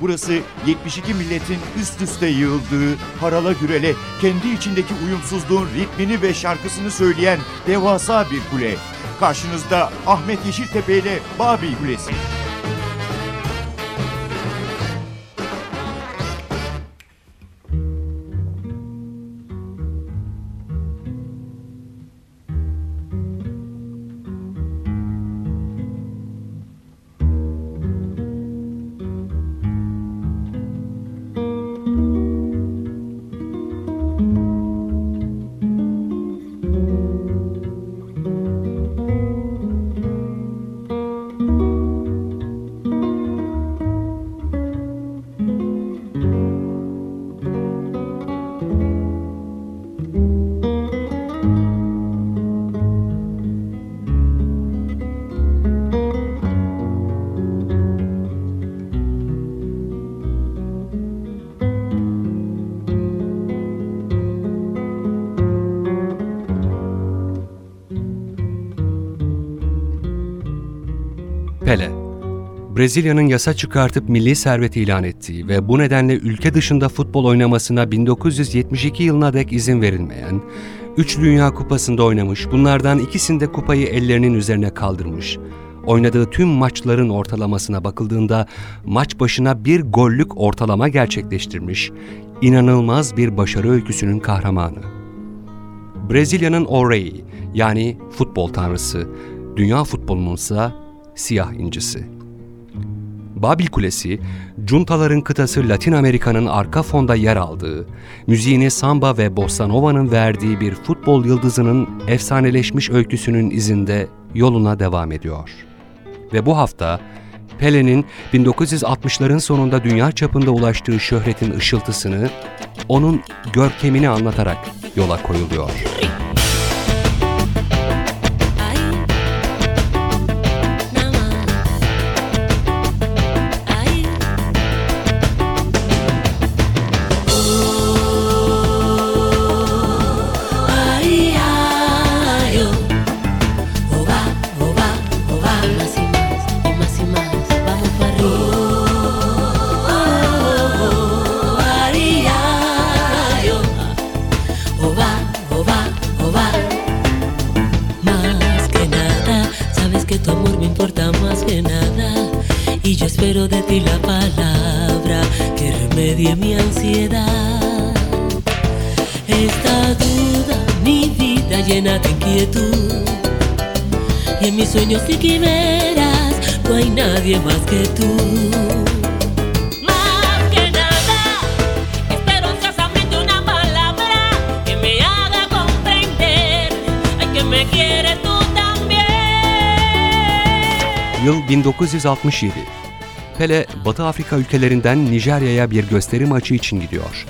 Burası 72 milletin üst üste yığıldığı, harala gürele, kendi içindeki uyumsuzluğun ritmini ve şarkısını söyleyen devasa bir kule. Karşınızda Ahmet Yeşiltepe ile Babil Kulesi. Pele Brezilya'nın yasa çıkartıp milli servet ilan ettiği ve bu nedenle ülke dışında futbol oynamasına 1972 yılına dek izin verilmeyen, 3 Dünya Kupası'nda oynamış, bunlardan ikisinde kupayı ellerinin üzerine kaldırmış, oynadığı tüm maçların ortalamasına bakıldığında maç başına bir gollük ortalama gerçekleştirmiş, inanılmaz bir başarı öyküsünün kahramanı. Brezilya'nın Orey yani futbol tanrısı, dünya futbolunun ise siyah incisi. Babil Kulesi, Cuntaların kıtası Latin Amerika'nın arka fonda yer aldığı, müziğini samba ve bossa nova'nın verdiği bir futbol yıldızının efsaneleşmiş öyküsünün izinde yoluna devam ediyor. Ve bu hafta Pele'nin 1960'ların sonunda dünya çapında ulaştığı şöhretin ışıltısını, onun görkemini anlatarak yola koyuluyor. Sueños y quimeras no hay nadie más que tú. Yıl 1967. Pele, Batı Afrika ülkelerinden Nijerya'ya bir gösteri maçı için gidiyor.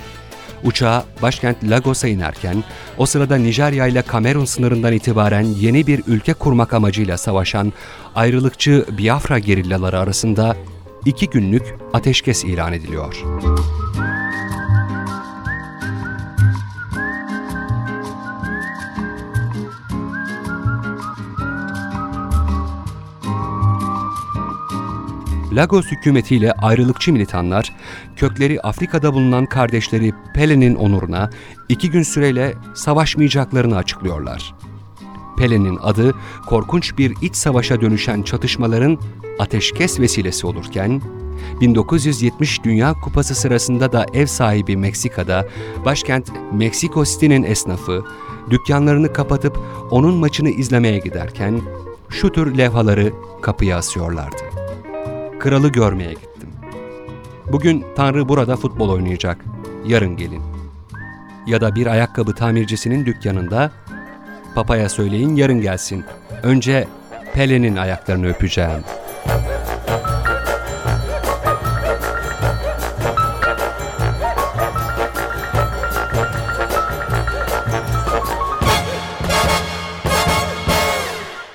Uçağa başkent Lagos'a inerken, o sırada Nijerya ile Kamerun sınırından itibaren yeni bir ülke kurmak amacıyla savaşan ayrılıkçı Biafra gerillaları arasında iki günlük ateşkes ilan ediliyor. Lagos hükümetiyle ayrılıkçı militanlar, kökleri Afrika'da bulunan kardeşleri Pele'nin onuruna iki gün süreyle savaşmayacaklarını açıklıyorlar. Pele'nin adı korkunç bir iç savaşa dönüşen çatışmaların ateşkes vesilesi olurken, 1970 Dünya Kupası sırasında da ev sahibi Meksika'da başkent Meksiko City'nin esnafı dükkanlarını kapatıp onun maçını izlemeye giderken şu tür levhaları kapıya asıyorlardı kralı görmeye gittim. Bugün Tanrı burada futbol oynayacak, yarın gelin. Ya da bir ayakkabı tamircisinin dükkanında, papaya söyleyin yarın gelsin. Önce Pele'nin ayaklarını öpeceğim.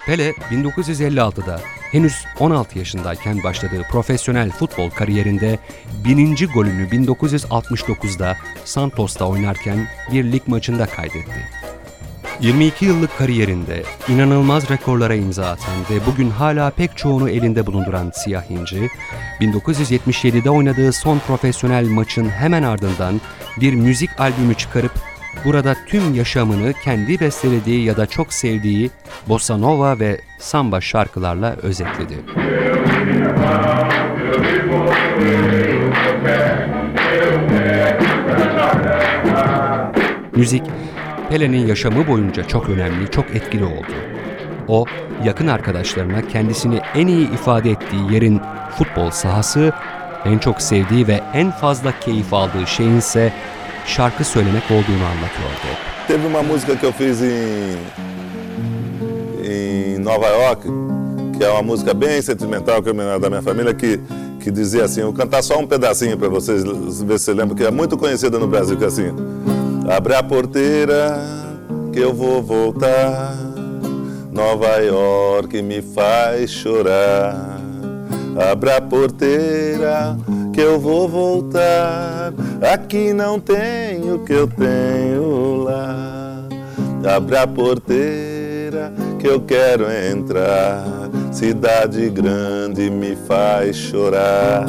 Pele 1956'da henüz 16 yaşındayken başladığı profesyonel futbol kariyerinde bininci golünü 1969'da Santos'ta oynarken bir lig maçında kaydetti. 22 yıllık kariyerinde inanılmaz rekorlara imza atan ve bugün hala pek çoğunu elinde bulunduran Siyah İnci, 1977'de oynadığı son profesyonel maçın hemen ardından bir müzik albümü çıkarıp burada tüm yaşamını kendi bestelediği ya da çok sevdiği bossa nova ve samba şarkılarla özetledi. Müzik, Pele'nin yaşamı boyunca çok önemli, çok etkili oldu. O, yakın arkadaşlarına kendisini en iyi ifade ettiği yerin futbol sahası, en çok sevdiği ve en fazla keyif aldığı şeyin ise şarkı söylemek olduğunu anlatıyordu. Teve uma música que eu fiz em, em Nova York, que é uma música bem sentimental, que é da minha família, que, que dizia assim, eu vou cantar só um pedacinho para vocês ver se lembram, que é muito conhecida no Brasil, que é assim, abre a porteira que eu vou voltar, Nova York me faz chorar, abre a porteira que eu vou voltar. Aqui não tenho o que eu tenho lá. Abre a porteira que eu quero entrar. Cidade grande me faz chorar.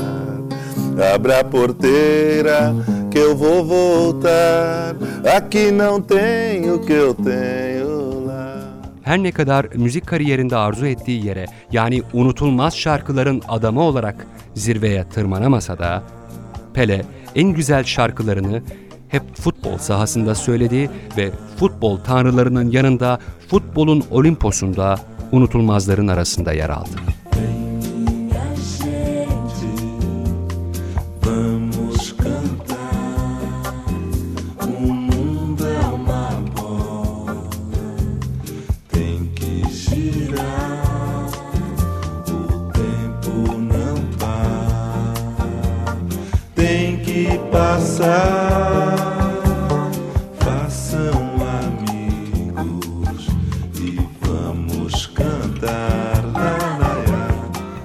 Abre a porteira que eu vou voltar. Aqui não tenho o que eu tenho. Her ne kadar müzik kariyerinde arzu ettiği yere yani unutulmaz şarkıların adamı olarak zirveye tırmanamasa da Pele en güzel şarkılarını hep futbol sahasında söyledi ve futbol tanrılarının yanında futbolun olimposunda unutulmazların arasında yer aldı.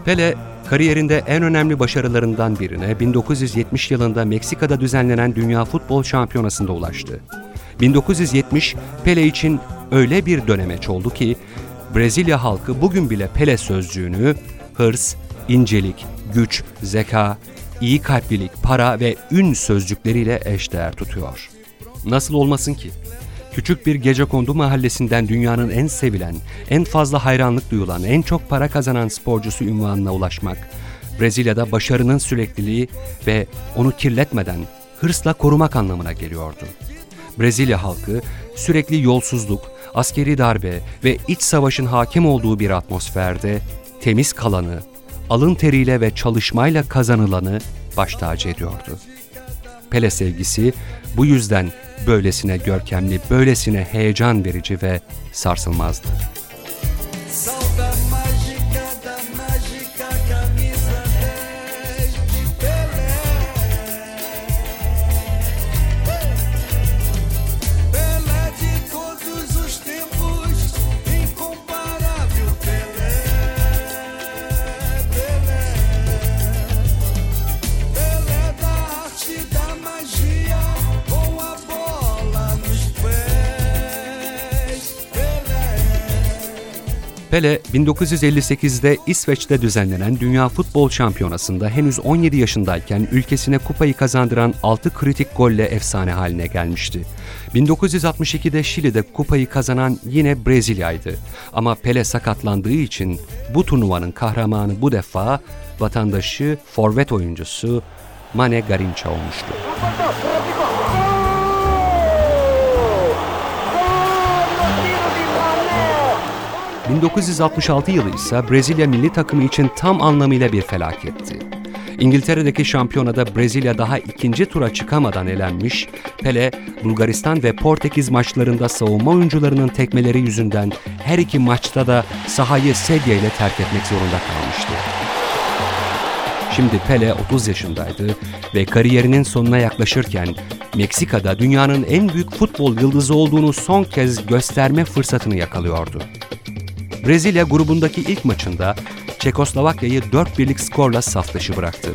Pele kariyerinde en önemli başarılarından birine 1970 yılında Meksika'da düzenlenen Dünya Futbol Şampiyonası'nda ulaştı. 1970 Pele için öyle bir dönemeç oldu ki Brezilya halkı bugün bile Pele sözcüğünü hırs, incelik, güç, zeka, iyi kalplilik, para ve ün sözcükleriyle eşdeğer tutuyor. Nasıl olmasın ki? Küçük bir gecekondu mahallesinden dünyanın en sevilen, en fazla hayranlık duyulan, en çok para kazanan sporcusu ünvanına ulaşmak, Brezilya'da başarının sürekliliği ve onu kirletmeden hırsla korumak anlamına geliyordu. Brezilya halkı sürekli yolsuzluk, askeri darbe ve iç savaşın hakim olduğu bir atmosferde temiz kalanı, alın teriyle ve çalışmayla kazanılanı baş tacı ediyordu. Pele sevgisi bu yüzden böylesine görkemli, böylesine heyecan verici ve sarsılmazdı. Salta Pele 1958'de İsveç'te düzenlenen Dünya Futbol Şampiyonası'nda henüz 17 yaşındayken ülkesine kupayı kazandıran 6 kritik golle efsane haline gelmişti. 1962'de Şili'de kupayı kazanan yine Brezilya'ydı. Ama Pele sakatlandığı için bu turnuvanın kahramanı bu defa vatandaşı forvet oyuncusu Mane Garincha olmuştu. 1966 yılı ise Brezilya milli takımı için tam anlamıyla bir felaketti. İngiltere'deki şampiyonada Brezilya daha ikinci tura çıkamadan elenmiş, Pele, Bulgaristan ve Portekiz maçlarında savunma oyuncularının tekmeleri yüzünden her iki maçta da sahayı sedye ile terk etmek zorunda kalmıştı. Şimdi Pele 30 yaşındaydı ve kariyerinin sonuna yaklaşırken Meksika'da dünyanın en büyük futbol yıldızı olduğunu son kez gösterme fırsatını yakalıyordu. Brezilya grubundaki ilk maçında Çekoslovakya'yı 4-1'lik skorla saf dışı bıraktı.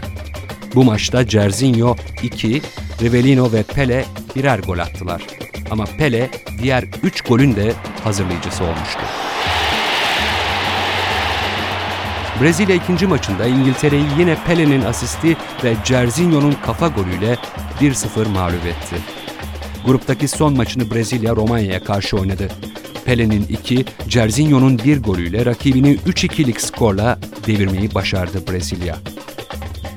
Bu maçta Jairzinho 2, Rivellino ve Pele birer gol attılar. Ama Pele diğer 3 golün de hazırlayıcısı olmuştu. Brezilya ikinci maçında İngiltere'yi yine Pele'nin asisti ve Jerzinho'nun kafa golüyle 1-0 mağlup etti. Gruptaki son maçını Brezilya Romanya'ya karşı oynadı. Pele'nin 2, Jerzinho'nun 1 golüyle rakibini 3-2'lik skorla devirmeyi başardı Brezilya.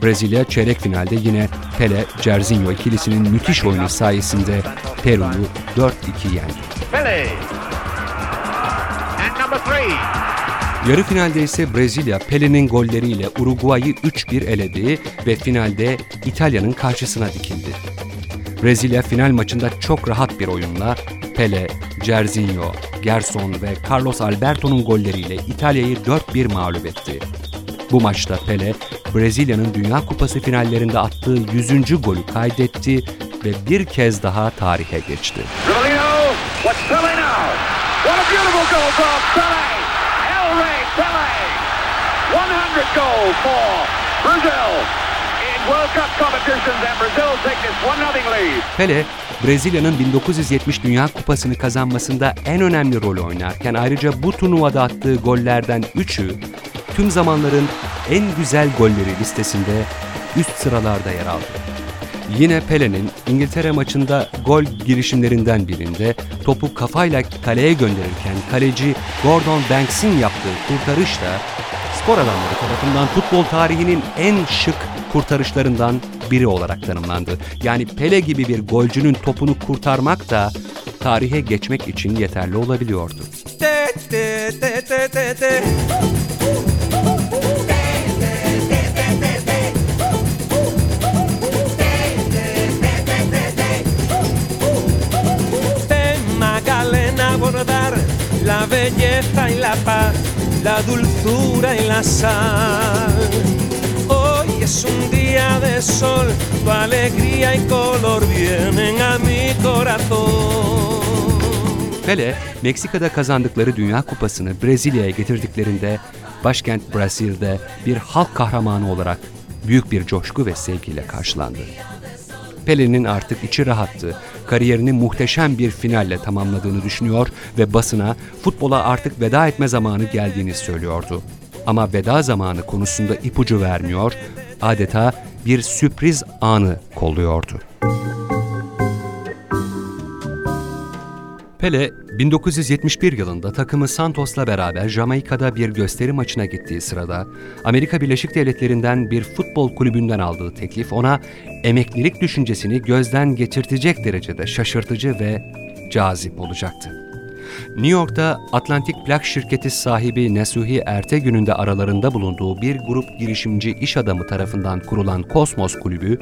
Brezilya çeyrek finalde yine Pele, Jerzinho ikilisinin müthiş oyunu sayesinde Peru'yu 4-2 yendi. Pele. And number three. Yarı finalde ise Brezilya Pele'nin golleriyle Uruguay'ı 3-1 eledi ve finalde İtalya'nın karşısına dikildi. Brezilya final maçında çok rahat bir oyunla Pele, Jerzinho, Gerson ve Carlos Alberto'nun golleriyle İtalya'yı 4-1 mağlup etti. Bu maçta Pele, Brezilya'nın Dünya Kupası finallerinde attığı 100. golü kaydetti ve bir kez daha tarihe geçti. Rivellino. What's Pele now? What a beautiful goal from Pele. El Rey Pele. 100 goals for Brazil Pele, Brezilya'nın 1970 Dünya Kupası'nı kazanmasında en önemli rol oynarken ayrıca bu turnuvada attığı gollerden 3'ü tüm zamanların en güzel golleri listesinde üst sıralarda yer aldı. Yine Pele'nin İngiltere maçında gol girişimlerinden birinde topu kafayla kaleye gönderirken kaleci Gordon Banks'in yaptığı kurtarış da spor adamları tarafından futbol tarihinin en şık kurtarışlarından biri olarak tanımlandı. Yani Pele gibi bir golcünün topunu kurtarmak da tarihe geçmek için yeterli olabiliyordu. La belleza y la paz, la dulzura y la sal. Es un día de sol, tu alegría y color vienen a mi corazón. Pele, Meksika'da kazandıkları Dünya Kupası'nı Brezilya'ya getirdiklerinde başkent Brasil'de bir halk kahramanı olarak büyük bir coşku ve sevgiyle karşılandı. Pele'nin artık içi rahattı, kariyerini muhteşem bir finalle tamamladığını düşünüyor ve basına futbola artık veda etme zamanı geldiğini söylüyordu. Ama veda zamanı konusunda ipucu vermiyor, adeta bir sürpriz anı kolluyordu. Pele 1971 yılında takımı Santos'la beraber Jamaika'da bir gösteri maçına gittiği sırada Amerika Birleşik Devletleri'nden bir futbol kulübünden aldığı teklif ona emeklilik düşüncesini gözden geçirtecek derecede şaşırtıcı ve cazip olacaktı. New York'ta Atlantik Plak Şirketi sahibi Nesuhi Ertegün'ün de aralarında bulunduğu bir grup girişimci iş adamı tarafından kurulan Kosmos Kulübü,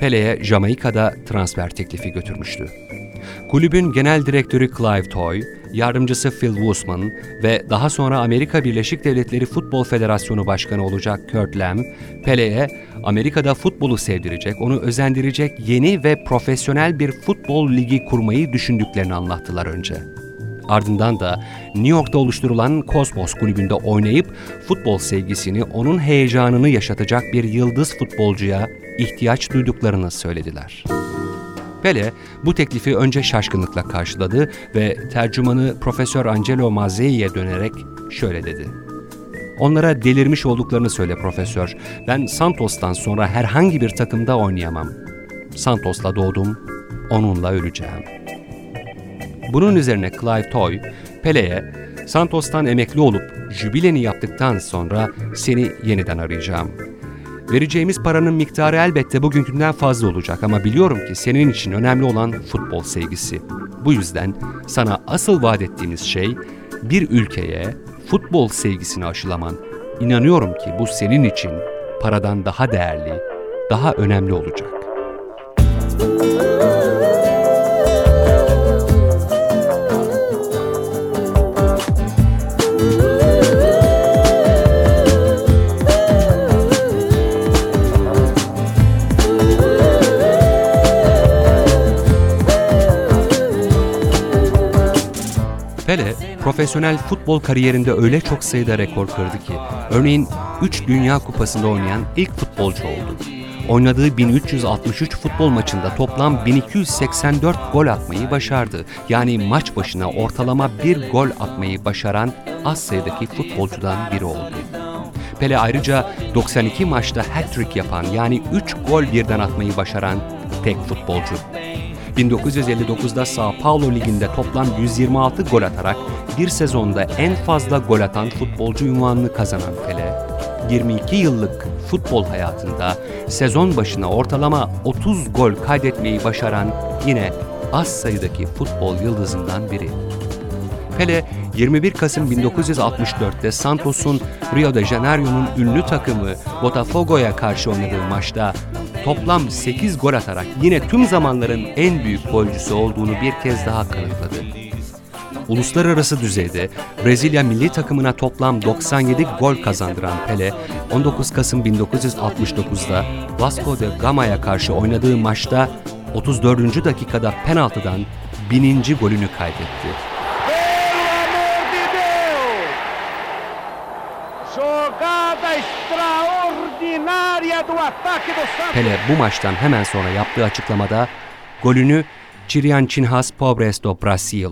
Pele'ye Jamaika'da transfer teklifi götürmüştü. Kulübün genel direktörü Clive Toy, yardımcısı Phil Woosman ve daha sonra Amerika Birleşik Devletleri Futbol Federasyonu Başkanı olacak Kurt Lamb, Pele'ye Amerika'da futbolu sevdirecek, onu özendirecek yeni ve profesyonel bir futbol ligi kurmayı düşündüklerini anlattılar önce. Ardından da New York'ta oluşturulan Cosmos kulübünde oynayıp futbol sevgisini, onun heyecanını yaşatacak bir yıldız futbolcuya ihtiyaç duyduklarını söylediler. Pele bu teklifi önce şaşkınlıkla karşıladı ve tercümanı Profesör Angelo Mazzei'ye dönerek şöyle dedi. Onlara delirmiş olduklarını söyle profesör. Ben Santos'tan sonra herhangi bir takımda oynayamam. Santos'la doğdum, onunla öleceğim. Bunun üzerine Clive Toy, Pele'ye Santos'tan emekli olup jübileni yaptıktan sonra seni yeniden arayacağım. Vereceğimiz paranın miktarı elbette bugünkünden fazla olacak ama biliyorum ki senin için önemli olan futbol sevgisi. Bu yüzden sana asıl vaat ettiğimiz şey bir ülkeye futbol sevgisini aşılaman. İnanıyorum ki bu senin için paradan daha değerli, daha önemli olacak. Profesyonel futbol kariyerinde öyle çok sayıda rekor kırdı ki, örneğin 3 Dünya Kupası'nda oynayan ilk futbolcu oldu. oynadığı 1363 futbol maçında toplam 1284 gol atmayı başardı. Yani maç başına ortalama bir gol atmayı başaran az sayıdaki futbolcudan biri oldu. Pele ayrıca 92 maçta hat-trick yapan yani 3 gol birden atmayı başaran tek futbolcu. 1959'da Sao Paulo Ligi'nde toplam 126 gol atarak bir sezonda en fazla gol atan futbolcu unvanını kazanan Pele, 22 yıllık futbol hayatında sezon başına ortalama 30 gol kaydetmeyi başaran yine az sayıdaki futbol yıldızından biri. Pele 21 Kasım 1964'te Santos'un Rio de Janeiro'nun ünlü takımı Botafogo'ya karşı oynadığı maçta toplam 8 gol atarak yine tüm zamanların en büyük golcüsü olduğunu bir kez daha kanıtladı. Uluslararası düzeyde Brezilya milli takımına toplam 97 gol kazandıran Pele, 19 Kasım 1969'da Vasco de Gama'ya karşı oynadığı maçta 34. dakikada penaltıdan bininci golünü kaydetti. Pele bu maçtan hemen sonra yaptığı açıklamada golünü Chiriancinhas Pobres do Brasil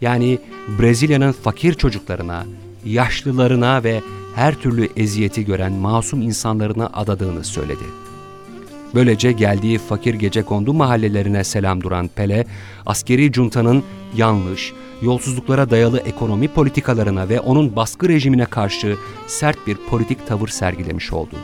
yani Brezilya'nın fakir çocuklarına, yaşlılarına ve her türlü eziyeti gören masum insanlarına adadığını söyledi. Böylece geldiği fakir gecekondu mahallelerine selam duran Pele, askeri juntanın yanlış, yolsuzluklara dayalı ekonomi politikalarına ve onun baskı rejimine karşı sert bir politik tavır sergilemiş oldu.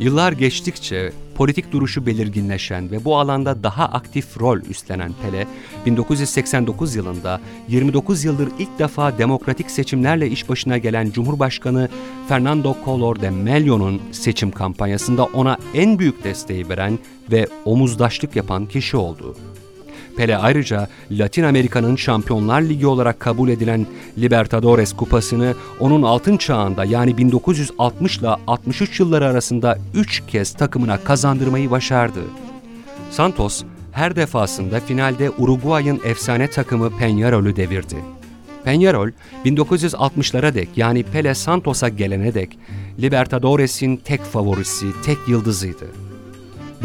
Yıllar geçtikçe politik duruşu belirginleşen ve bu alanda daha aktif rol üstlenen Pele, 1989 yılında 29 yıldır ilk defa demokratik seçimlerle iş başına gelen Cumhurbaşkanı Fernando Collor de Mello'nun seçim kampanyasında ona en büyük desteği veren ve omuzdaşlık yapan kişi oldu. Pele ayrıca Latin Amerika'nın Şampiyonlar Ligi olarak kabul edilen Libertadores Kupası'nı onun altın çağında yani 1960 ile 63 yılları arasında 3 kez takımına kazandırmayı başardı. Santos her defasında finalde Uruguay'ın efsane takımı Peñarol'ü devirdi. Peñarol 1960'lara dek yani Pele Santos'a gelene dek Libertadores'in tek favorisi, tek yıldızıydı.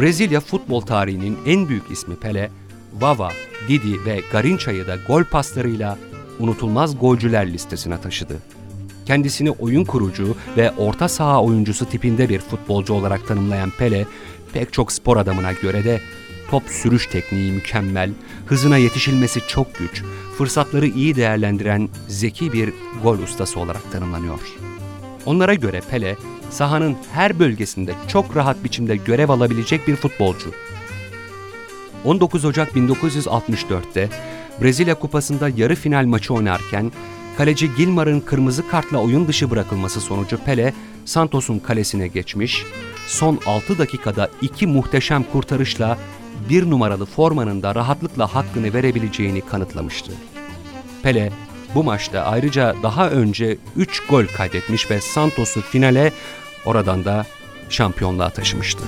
Brezilya futbol tarihinin en büyük ismi Pele, Vava, Didi ve Garinça'yı da gol paslarıyla unutulmaz golcüler listesine taşıdı. Kendisini oyun kurucu ve orta saha oyuncusu tipinde bir futbolcu olarak tanımlayan Pele, pek çok spor adamına göre de top sürüş tekniği mükemmel, hızına yetişilmesi çok güç, fırsatları iyi değerlendiren zeki bir gol ustası olarak tanımlanıyor. Onlara göre Pele, sahanın her bölgesinde çok rahat biçimde görev alabilecek bir futbolcu. 19 Ocak 1964'te Brezilya Kupası'nda yarı final maçı oynarken kaleci Gilmar'ın kırmızı kartla oyun dışı bırakılması sonucu Pele Santos'un kalesine geçmiş, son 6 dakikada iki muhteşem kurtarışla bir numaralı formanın da rahatlıkla hakkını verebileceğini kanıtlamıştı. Pele bu maçta ayrıca daha önce 3 gol kaydetmiş ve Santos'u finale oradan da şampiyonluğa taşımıştı.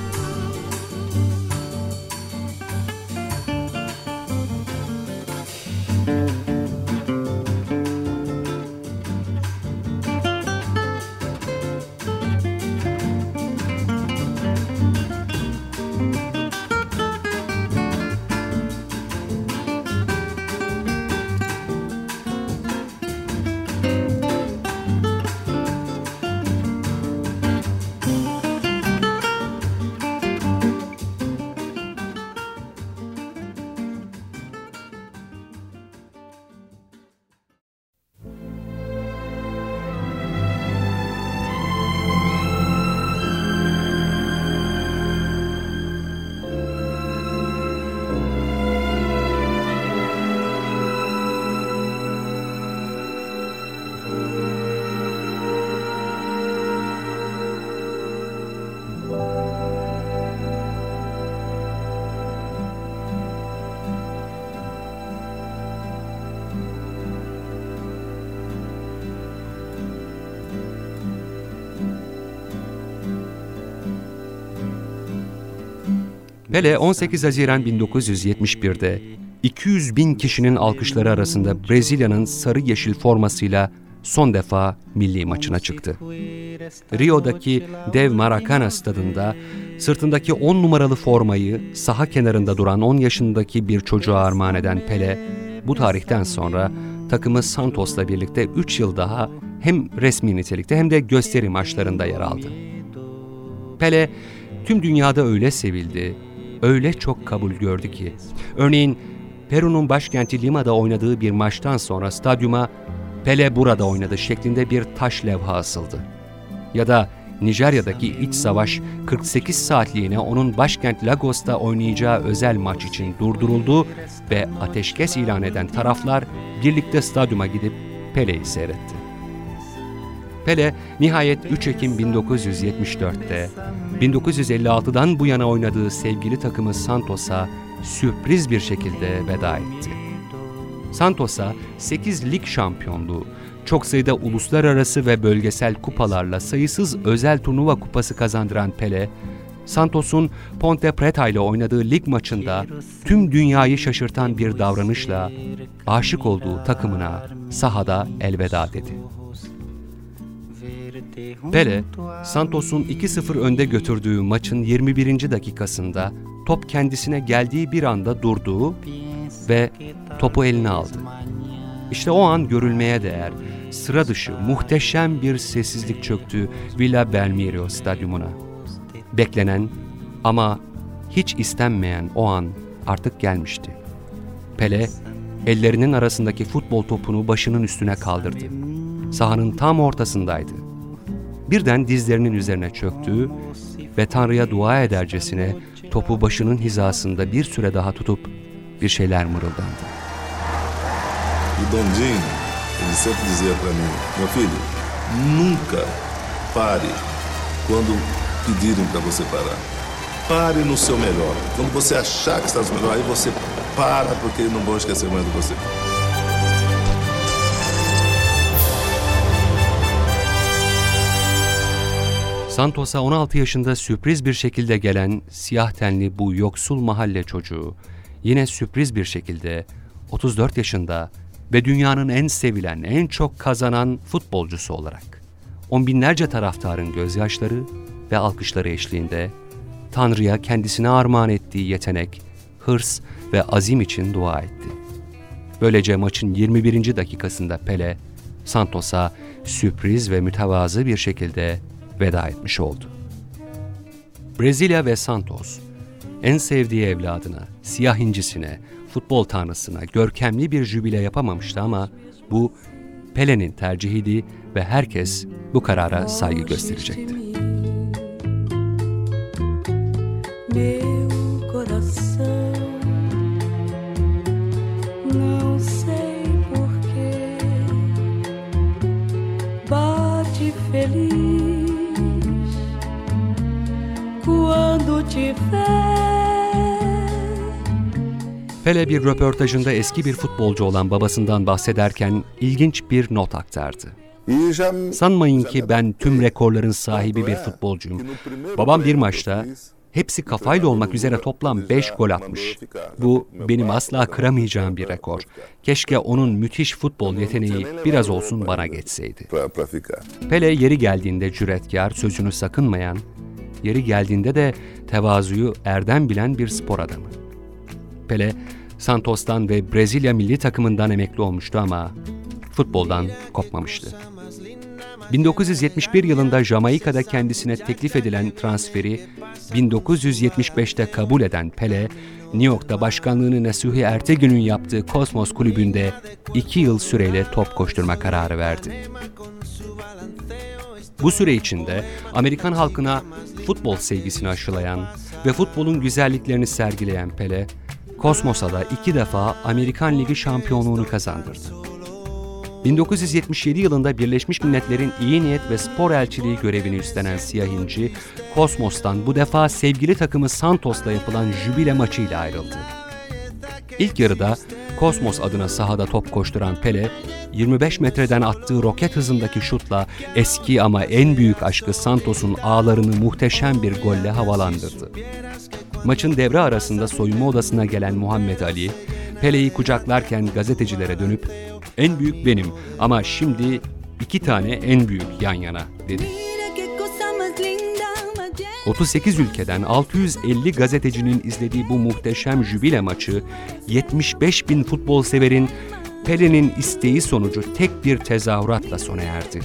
Pele 18 Haziran 1971'de 200 bin kişinin alkışları arasında Brezilya'nın sarı yeşil formasıyla son defa milli maçına çıktı. Rio'daki dev Maracana stadında sırtındaki 10 numaralı formayı saha kenarında duran 10 yaşındaki bir çocuğa armağan eden Pele, bu tarihten sonra takımı Santos'la birlikte 3 yıl daha hem resmi nitelikte hem de gösteri maçlarında yer aldı. Pele tüm dünyada öyle sevildi, öyle çok kabul gördü ki. Örneğin Peru'nun başkenti Lima'da oynadığı bir maçtan sonra stadyuma Pele burada oynadı şeklinde bir taş levha asıldı. Ya da Nijerya'daki iç savaş 48 saatliğine onun başkent Lagos'ta oynayacağı özel maç için durduruldu ve ateşkes ilan eden taraflar birlikte stadyuma gidip Pele'yi seyretti. Pele nihayet 3 Ekim 1974'te 1956'dan bu yana oynadığı sevgili takımı Santos'a sürpriz bir şekilde veda etti. Santos'a 8 lig şampiyonluğu, çok sayıda uluslararası ve bölgesel kupalarla sayısız özel turnuva kupası kazandıran Pele, Santos'un Ponte Preta ile oynadığı lig maçında tüm dünyayı şaşırtan bir davranışla aşık olduğu takımına sahada elveda dedi. Pele, Santos'un 2-0 önde götürdüğü maçın 21. dakikasında top kendisine geldiği bir anda durduğu ve topu eline aldı. İşte o an görülmeye değer, sıra dışı, muhteşem bir sessizlik çöktü Villa Belmiro stadyumuna. Beklenen ama hiç istenmeyen o an artık gelmişti. Pele, ellerinin arasındaki futbol topunu başının üstüne kaldırdı. Sahanın tam ortasındaydı. Birden dizlerinin üzerine çöktü ve Tanrı'ya dua edercesine topu başının hizasında bir süre daha tutup bir şeyler mırıldandı. Dondinho, ele sempre dizia para mim, meu filho, nunca pare quando pedirem para você parar. Pare no seu melhor. Quando você achar que está no melhor, aí você para porque não vão esquecer mais de você. Santos'a 16 yaşında sürpriz bir şekilde gelen siyah tenli bu yoksul mahalle çocuğu yine sürpriz bir şekilde 34 yaşında ve dünyanın en sevilen, en çok kazanan futbolcusu olarak on binlerce taraftarın gözyaşları ve alkışları eşliğinde Tanrı'ya kendisine armağan ettiği yetenek, hırs ve azim için dua etti. Böylece maçın 21. dakikasında Pele, Santos'a sürpriz ve mütevazı bir şekilde veda etmiş oldu. Brezilya ve Santos, en sevdiği evladına, siyah incisine, futbol tanrısına görkemli bir jübile yapamamıştı ama bu Pele'nin tercihiydi ve herkes bu karara saygı gösterecekti. Feliz quando. Pele bir röportajında eski bir futbolcu olan babasından bahsederken ilginç bir not aktardı. Sanmayın ki ben tüm rekorların sahibi bir futbolcuyum. Babam bir maçta hepsi kafayla olmak üzere toplam 5 gol atmış. Bu benim asla kıramayacağım bir rekor. Keşke onun müthiş futbol yeteneği biraz olsun bana geçseydi. Pele yeri geldiğinde cüretkar, sözünü sakınmayan, yeri geldiğinde de tevazuyu erdem bilen bir spor adamı. Pele, Santos'tan ve Brezilya milli takımından emekli olmuştu ama futboldan kopmamıştı. 1971 yılında Jamaika'da kendisine teklif edilen transferi 1975'te kabul eden Pele, New York'ta başkanlığını Nasuhi Ertegün'ün yaptığı Kosmos Kulübü'nde iki yıl süreyle top koşturma kararı verdi. Bu süre içinde Amerikan halkına futbol sevgisini aşılayan ve futbolun güzelliklerini sergileyen Pele, Kosmos'a da iki defa Amerikan Ligi şampiyonluğunu kazandırdı. 1977 yılında Birleşmiş Milletler'in iyi niyet ve spor elçiliği görevini üstlenen Siyah İnci, Kosmos'tan bu defa sevgili takımı Santos'la yapılan jübile maçıyla ayrıldı. İlk yarıda Kosmos adına sahada top koşturan Pele, 25 metreden attığı roket hızındaki şutla eski ama en büyük aşkı Santos'un ağlarını muhteşem bir golle havalandırdı. Maçın devre arasında soyunma odasına gelen Muhammed Ali, Pele'yi kucaklarken gazetecilere dönüp "En büyük benim ama şimdi İki tane en büyük yan yana dedi. 38 ülkeden 650 gazetecinin izlediği bu muhteşem jübile maçı 75 bin futbol severin Pele'nin isteği sonucu tek bir tezahüratla sona erdi.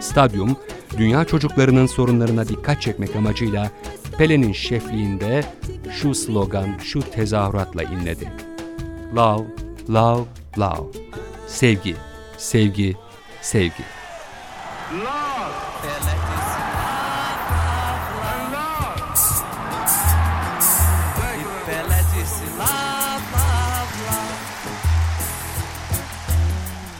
Stadyum, dünya çocuklarının sorunlarına dikkat çekmek amacıyla Pele'nin şefliğinde şu slogan, şu tezahüratla inledi. Love, love, love. Sevgi, sevgi, sevgi. Pelé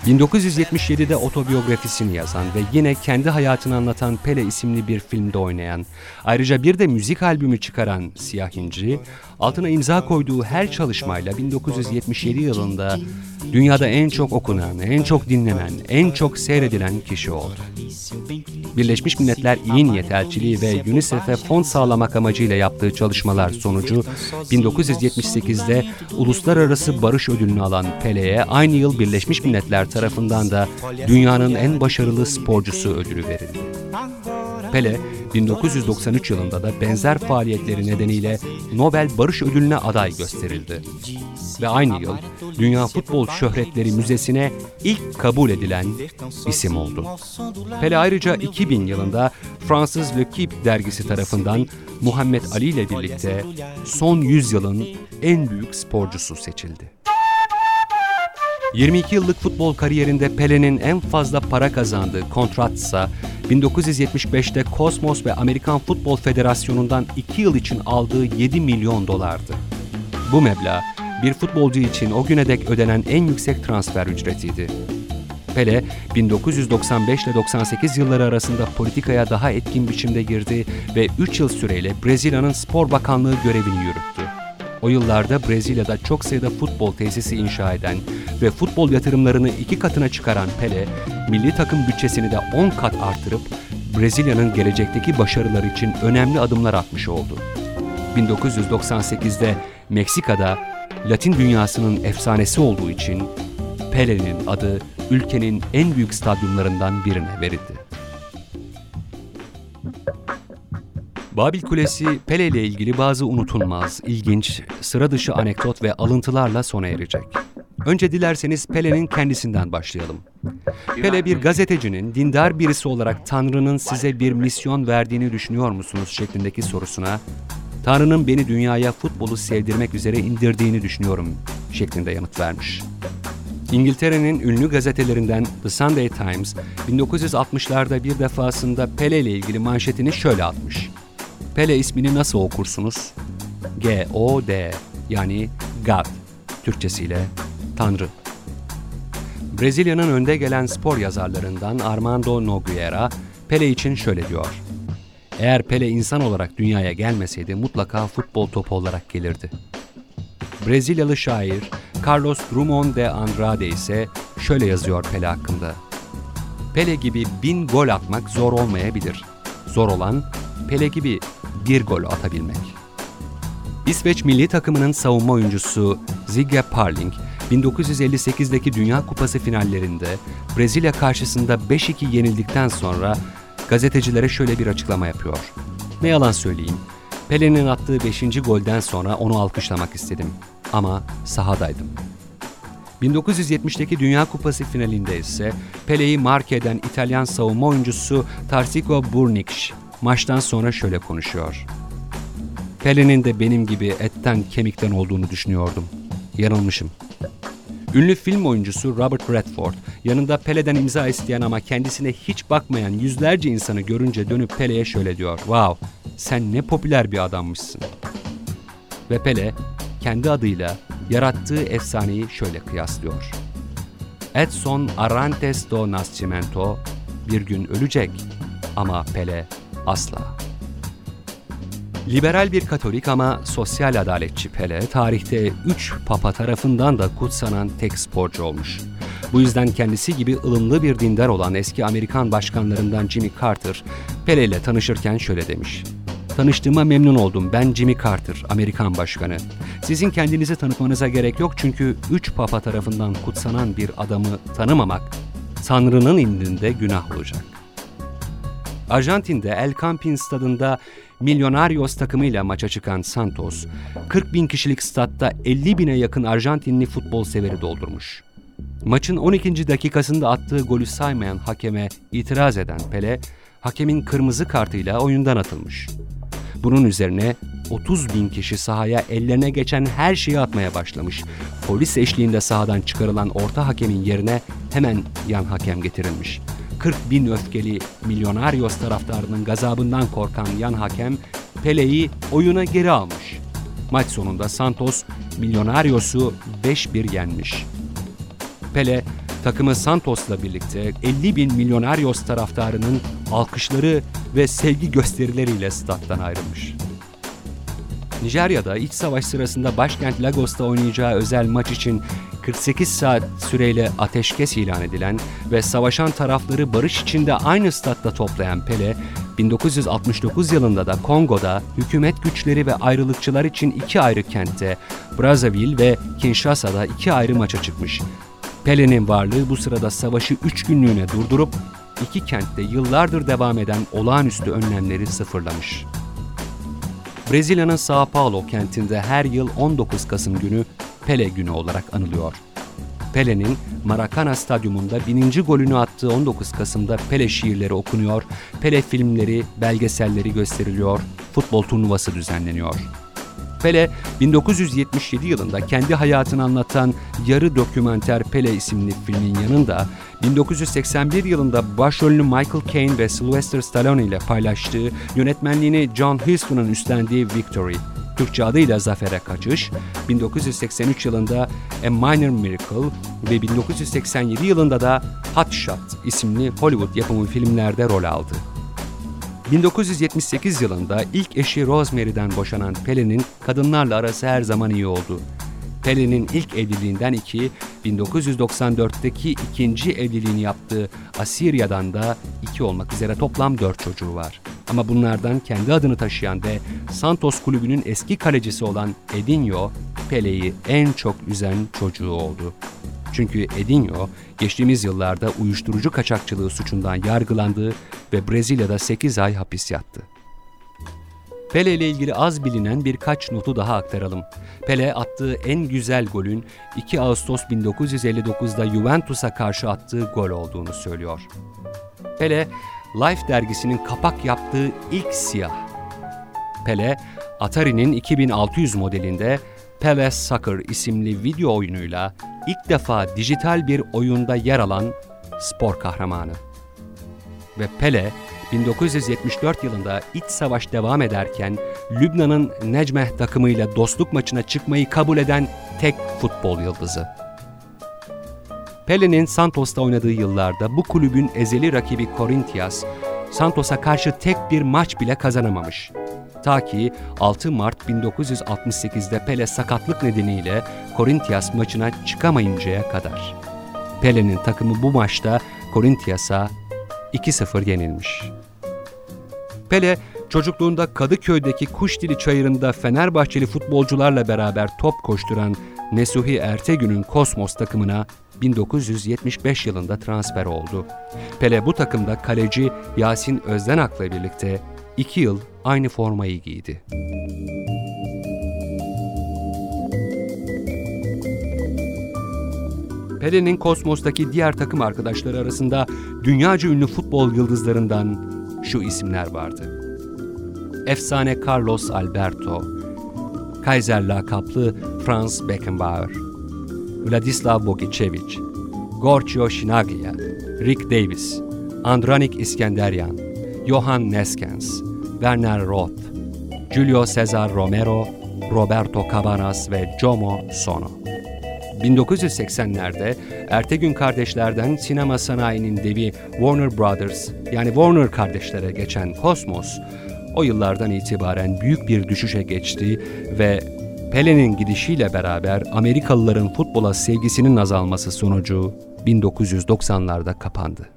1977'de otobiyografisini yazan ve yine kendi hayatını anlatan Pele isimli bir filmde oynayan, ayrıca bir de müzik albümü çıkaran Siyah İnci, altına imza koyduğu her çalışmayla 1977 yılında dünyada en çok okunan, en çok dinlenen, en çok seyredilen kişi oldu. Birleşmiş Milletler İyi Niyet Elçiliği ve UNICEF'e fon sağlamak amacıyla yaptığı çalışmalar sonucu 1978'de Uluslararası Barış Ödülünü alan Pele'ye aynı yıl Birleşmiş Milletler tarafından da dünyanın en başarılı sporcusu ödülü verildi. Pele, 1993 yılında da benzer faaliyetleri nedeniyle Nobel Barış Ödülü'ne aday gösterildi. Ve aynı yıl Dünya Futbol Şöhretleri Müzesi'ne ilk kabul edilen isim oldu. Pele ayrıca 2000 yılında Fransız L'Equipe dergisi tarafından Muhammed Ali ile birlikte son yüzyılın en büyük sporcusu seçildi. 22 yıllık futbol kariyerinde Pele'nin en fazla para kazandığı kontratsa 1975'te Kosmos ve Amerikan Futbol Federasyonu'ndan 2 yıl için aldığı 7 milyon dolardı. Bu meblağ bir futbolcu için o güne dek ödenen en yüksek transfer ücretiydi. Pele 1995 ile 98 yılları arasında politikaya daha etkin biçimde girdi ve 3 yıl süreyle Brezilya'nın Spor Bakanlığı görevini yürüttü. O yıllarda Brezilya'da çok sayıda futbol tesisi inşa eden ve futbol yatırımlarını iki katına çıkaran Pele, milli takım bütçesini de 10 kat artırıp Brezilya'nın gelecekteki başarıları için önemli adımlar atmış oldu. 1998'de Meksika'da Latin dünyasının efsanesi olduğu için Pele'nin adı ülkenin en büyük stadyumlarından birine verildi. Babil Kulesi Pele ile ilgili bazı unutulmaz, ilginç, sıra dışı anekdot ve alıntılarla sona erecek. Önce dilerseniz Pele'nin kendisinden başlayalım. Pele bir gazetecinin dindar birisi olarak Tanrı'nın size bir misyon verdiğini düşünüyor musunuz şeklindeki sorusuna Tanrı'nın beni dünyaya futbolu sevdirmek üzere indirdiğini düşünüyorum şeklinde yanıt vermiş. İngiltere'nin ünlü gazetelerinden The Sunday Times 1960'larda bir defasında Pele ile ilgili manşetini şöyle atmış. Pele ismini nasıl okursunuz? G-O-D yani God, Türkçesiyle Tanrı. Brezilya'nın önde gelen spor yazarlarından Armando Nogueira, Pele için şöyle diyor. Eğer Pele insan olarak dünyaya gelmeseydi mutlaka futbol topu olarak gelirdi. Brezilyalı şair Carlos Drummond de Andrade ise şöyle yazıyor Pele hakkında. Pele gibi bin gol atmak zor olmayabilir. Zor olan Pele gibi bir gol atabilmek. İsveç milli takımının savunma oyuncusu Zigge Parling, 1958'deki Dünya Kupası finallerinde Brezilya karşısında 5-2 yenildikten sonra gazetecilere şöyle bir açıklama yapıyor. Ne yalan söyleyeyim, Pele'nin attığı 5. golden sonra onu alkışlamak istedim ama sahadaydım. 1970'teki Dünya Kupası finalinde ise Pele'yi mark eden İtalyan savunma oyuncusu Tarsico Burnic maçtan sonra şöyle konuşuyor. Pele'nin de benim gibi etten kemikten olduğunu düşünüyordum. Yanılmışım. Ünlü film oyuncusu Robert Redford, yanında Pele'den imza isteyen ama kendisine hiç bakmayan yüzlerce insanı görünce dönüp Pele'ye şöyle diyor. Wow, sen ne popüler bir adammışsın. Ve Pele, kendi adıyla yarattığı efsaneyi şöyle kıyaslıyor. Edson Arantes do Nascimento bir gün ölecek ama Pele asla. Liberal bir Katolik ama sosyal adaletçi Pele, tarihte 3 papa tarafından da kutsanan tek sporcu olmuş. Bu yüzden kendisi gibi ılımlı bir dindar olan eski Amerikan başkanlarından Jimmy Carter, Pele ile tanışırken şöyle demiş. Tanıştığıma memnun oldum. Ben Jimmy Carter, Amerikan başkanı. Sizin kendinizi tanıtmanıza gerek yok çünkü üç papa tarafından kutsanan bir adamı tanımamak Tanrı'nın indinde günah olacak. Arjantin'de El Campín stadında Millonarios takımıyla maça çıkan Santos, 40 bin kişilik statta 50 bine yakın Arjantinli futbol severi doldurmuş. Maçın 12. dakikasında attığı golü saymayan hakeme itiraz eden Pele, hakemin kırmızı kartıyla oyundan atılmış. Bunun üzerine 30 bin kişi sahaya ellerine geçen her şeyi atmaya başlamış. Polis eşliğinde sahadan çıkarılan orta hakemin yerine hemen yan hakem getirilmiş. 40 bin öfkeli Milyonarios taraftarının gazabından korkan yan hakem Pele'yi oyuna geri almış. Maç sonunda Santos Milyonarios'u 5-1 yenmiş. Pele takımı Santos'la birlikte 50 bin Milyonarios taraftarının alkışları ve sevgi gösterileriyle stat'tan ayrılmış. Nijerya'da iç savaş sırasında başkent Lagos'ta oynayacağı özel maç için 48 saat süreyle ateşkes ilan edilen ve savaşan tarafları barış içinde aynı statta toplayan Pele, 1969 yılında da Kongo'da hükümet güçleri ve ayrılıkçılar için iki ayrı kentte, Brazzaville ve Kinshasa'da iki ayrı maça çıkmış. Pele'nin varlığı bu sırada savaşı üç günlüğüne durdurup iki kentte yıllardır devam eden olağanüstü önlemleri sıfırlamış. Brezilya'nın Sao Paulo kentinde her yıl 19 Kasım günü Pele günü olarak anılıyor. Pele'nin Maracana Stadyumunda bininci golünü attığı 19 Kasım'da Pele şiirleri okunuyor, Pele filmleri, belgeselleri gösteriliyor, futbol turnuvası düzenleniyor. Pele 1977 yılında kendi hayatını anlatan yarı dokümenter Pele isimli filmin yanında 1981 yılında başrolünü Michael Caine ve Sylvester Stallone ile paylaştığı yönetmenliğini John Huston'un üstlendiği Victory, Türkçe adıyla Zafer'e Kaçış, 1983 yılında A Minor Miracle ve 1987 yılında da Hot Shot isimli Hollywood yapımı filmlerde rol aldı. 1978 yılında ilk eşi Rosemary'den boşanan Pele'nin kadınlarla arası her zaman iyi oldu. Pele'nin ilk evliliğinden iki, 1994'teki ikinci evliliğini yaptığı Asirya'dan da iki olmak üzere toplam dört çocuğu var. Ama bunlardan kendi adını taşıyan ve Santos kulübünün eski kalecisi olan Edinho, Pele'yi en çok üzen çocuğu oldu. Çünkü Edinho geçtiğimiz yıllarda uyuşturucu kaçakçılığı suçundan yargılandı ve Brezilya'da 8 ay hapis yattı. Pele ile ilgili az bilinen birkaç notu daha aktaralım. Pele attığı en güzel golün 2 Ağustos 1959'da Juventus'a karşı attığı gol olduğunu söylüyor. Pele, Life dergisinin kapak yaptığı ilk siyah. Pele, Atari'nin 2600 modelinde Pele Soccer isimli video oyunuyla ilk defa dijital bir oyunda yer alan spor kahramanı. Ve Pele, 1974 yılında iç savaş devam ederken Lübnan'ın Necmeh takımıyla dostluk maçına çıkmayı kabul eden tek futbol yıldızı. Pele'nin Santos'ta oynadığı yıllarda bu kulübün ezeli rakibi Corinthians, Santos'a karşı tek bir maç bile kazanamamış. Ta ki 6 Mart 1968'de Pele sakatlık nedeniyle Corinthians maçına çıkamayıncaya kadar. Pele'nin takımı bu maçta Corinthians'a 2-0 yenilmiş. Pele, çocukluğunda Kadıköy'deki Kuşdili Çayırı'nda Fenerbahçeli futbolcularla beraber top koşturan Nesuhi Ertegün'ün Kosmos takımına 1975 yılında transfer oldu. Pele bu takımda kaleci Yasin Özdenak'la birlikte 2 yıl aynı formayı giydi. Pele'nin Kosmos'taki diğer takım arkadaşları arasında dünyaca ünlü futbol yıldızlarından şu isimler vardı. Efsane Carlos Alberto, Kaiser lakaplı Franz Beckenbauer, Vladislav Bogicevic, Gorcio Shinaglia, Rick Davis, Andranik İskenderyan, Johan Neskens, Werner Roth, Julio Cesar Romero, Roberto Cabanas ve Jomo Sono. 1980'lerde Ertegün kardeşlerden sinema sanayinin devi Warner Brothers yani Warner kardeşlere geçen Cosmos o yıllardan itibaren büyük bir düşüşe geçti ve Pele'nin gidişiyle beraber Amerikalıların futbola sevgisinin azalması sonucu 1990'larda kapandı.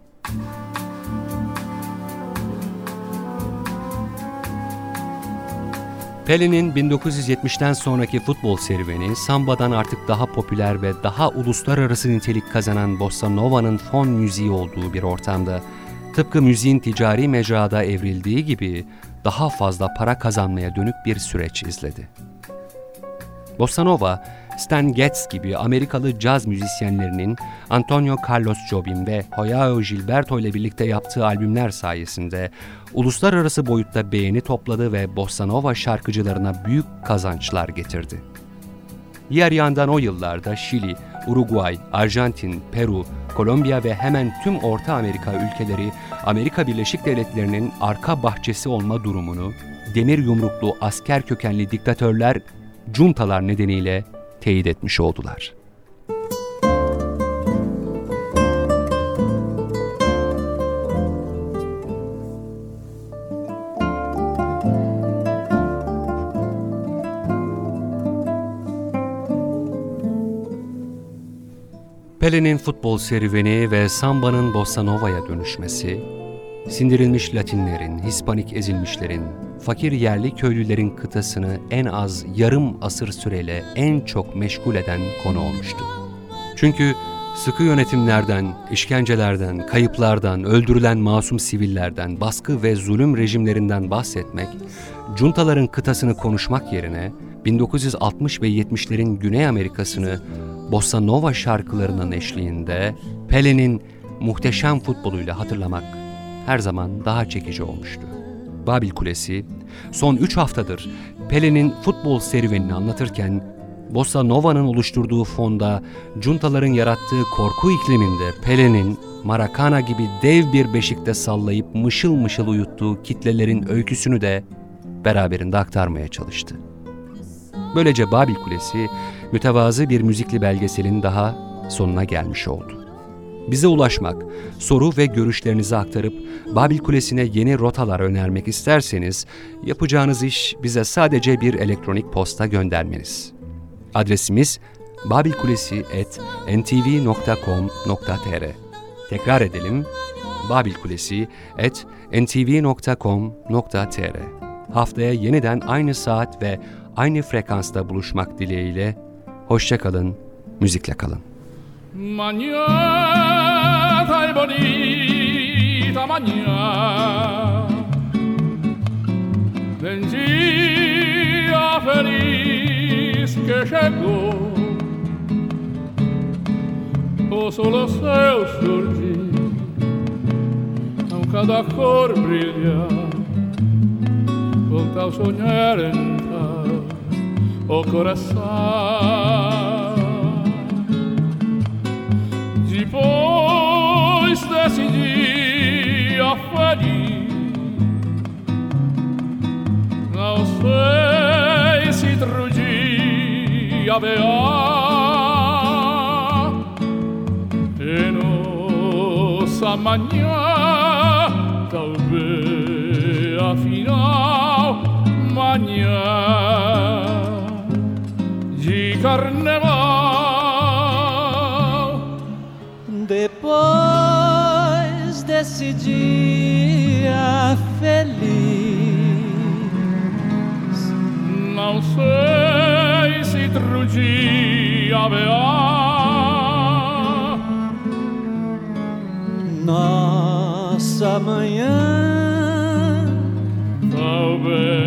Pele'nin 1970'ten sonraki futbol serüveni, sambadan artık daha popüler ve daha uluslararası nitelik kazanan Bossa Nova'nın fon müziği olduğu bir ortamda, tıpkı müziğin ticari mecrada evrildiği gibi daha fazla para kazanmaya dönük bir süreç izledi. Bossa Nova, Stan Getz gibi Amerikalı caz müzisyenlerinin Antonio Carlos Jobim ve Joao Gilberto ile birlikte yaptığı albümler sayesinde uluslararası boyutta beğeni topladı ve Bossa Nova şarkıcılarına büyük kazançlar getirdi. Diğer yandan o yıllarda Şili, Uruguay, Arjantin, Peru, Kolombiya ve hemen tüm Orta Amerika ülkeleri Amerika Birleşik Devletleri'nin arka bahçesi olma durumunu demir yumruklu asker kökenli diktatörler, juntalar nedeniyle teyit etmiş oldular. Pele'nin futbol serüveni ve sambanın bossa nova'ya dönüşmesi, sindirilmiş Latinlerin, Hispanik ezilmişlerin, fakir yerli köylülerin kıtasını en az yarım asır süreyle en çok meşgul eden konu olmuştu. Çünkü sıkı yönetimlerden, işkencelerden, kayıplardan, öldürülen masum sivillerden, baskı ve zulüm rejimlerinden bahsetmek, juntaların kıtasını konuşmak yerine 1960 ve 70'lerin Güney Amerika'sını Bossa Nova şarkılarının eşliğinde Pele'nin muhteşem futboluyla hatırlamak her zaman daha çekici olmuştu. Babil Kulesi, son 3 haftadır Pele'nin futbol serüvenini anlatırken Bossa Nova'nın oluşturduğu fonda juntaların yarattığı korku ikliminde Pele'nin Maracana gibi dev bir beşikte sallayıp mışıl mışıl uyuttuğu kitlelerin öyküsünü de beraberinde aktarmaya çalıştı. Böylece Babil Kulesi mütevazı bir müzikli belgeselin daha sonuna gelmiş oldu. Bize ulaşmak, soru ve görüşlerinizi aktarıp Babil Kulesi'ne yeni rotalar önermek isterseniz yapacağınız iş bize sadece bir elektronik posta göndermeniz. Adresimiz babilkulesi@ntv.com.tr. Tekrar edelim. babilkulesi@ntv.com.tr. Haftaya yeniden aynı saat ve aynı frekansta buluşmak dileğiyle hoşçakalın, müzikle kalın. Mañana y bonita mañana día feliz que chegou o solo seu surgir ao cada cor brilhar volta ao sonhar entrar o coração. Depois desse dia feliz, não sei se outro dia haverá e nossa manhã, talvez afinal manhã carnaval. Depois desse dia feliz, Não sei se outro dia haverá. Nossa manhã. Talvez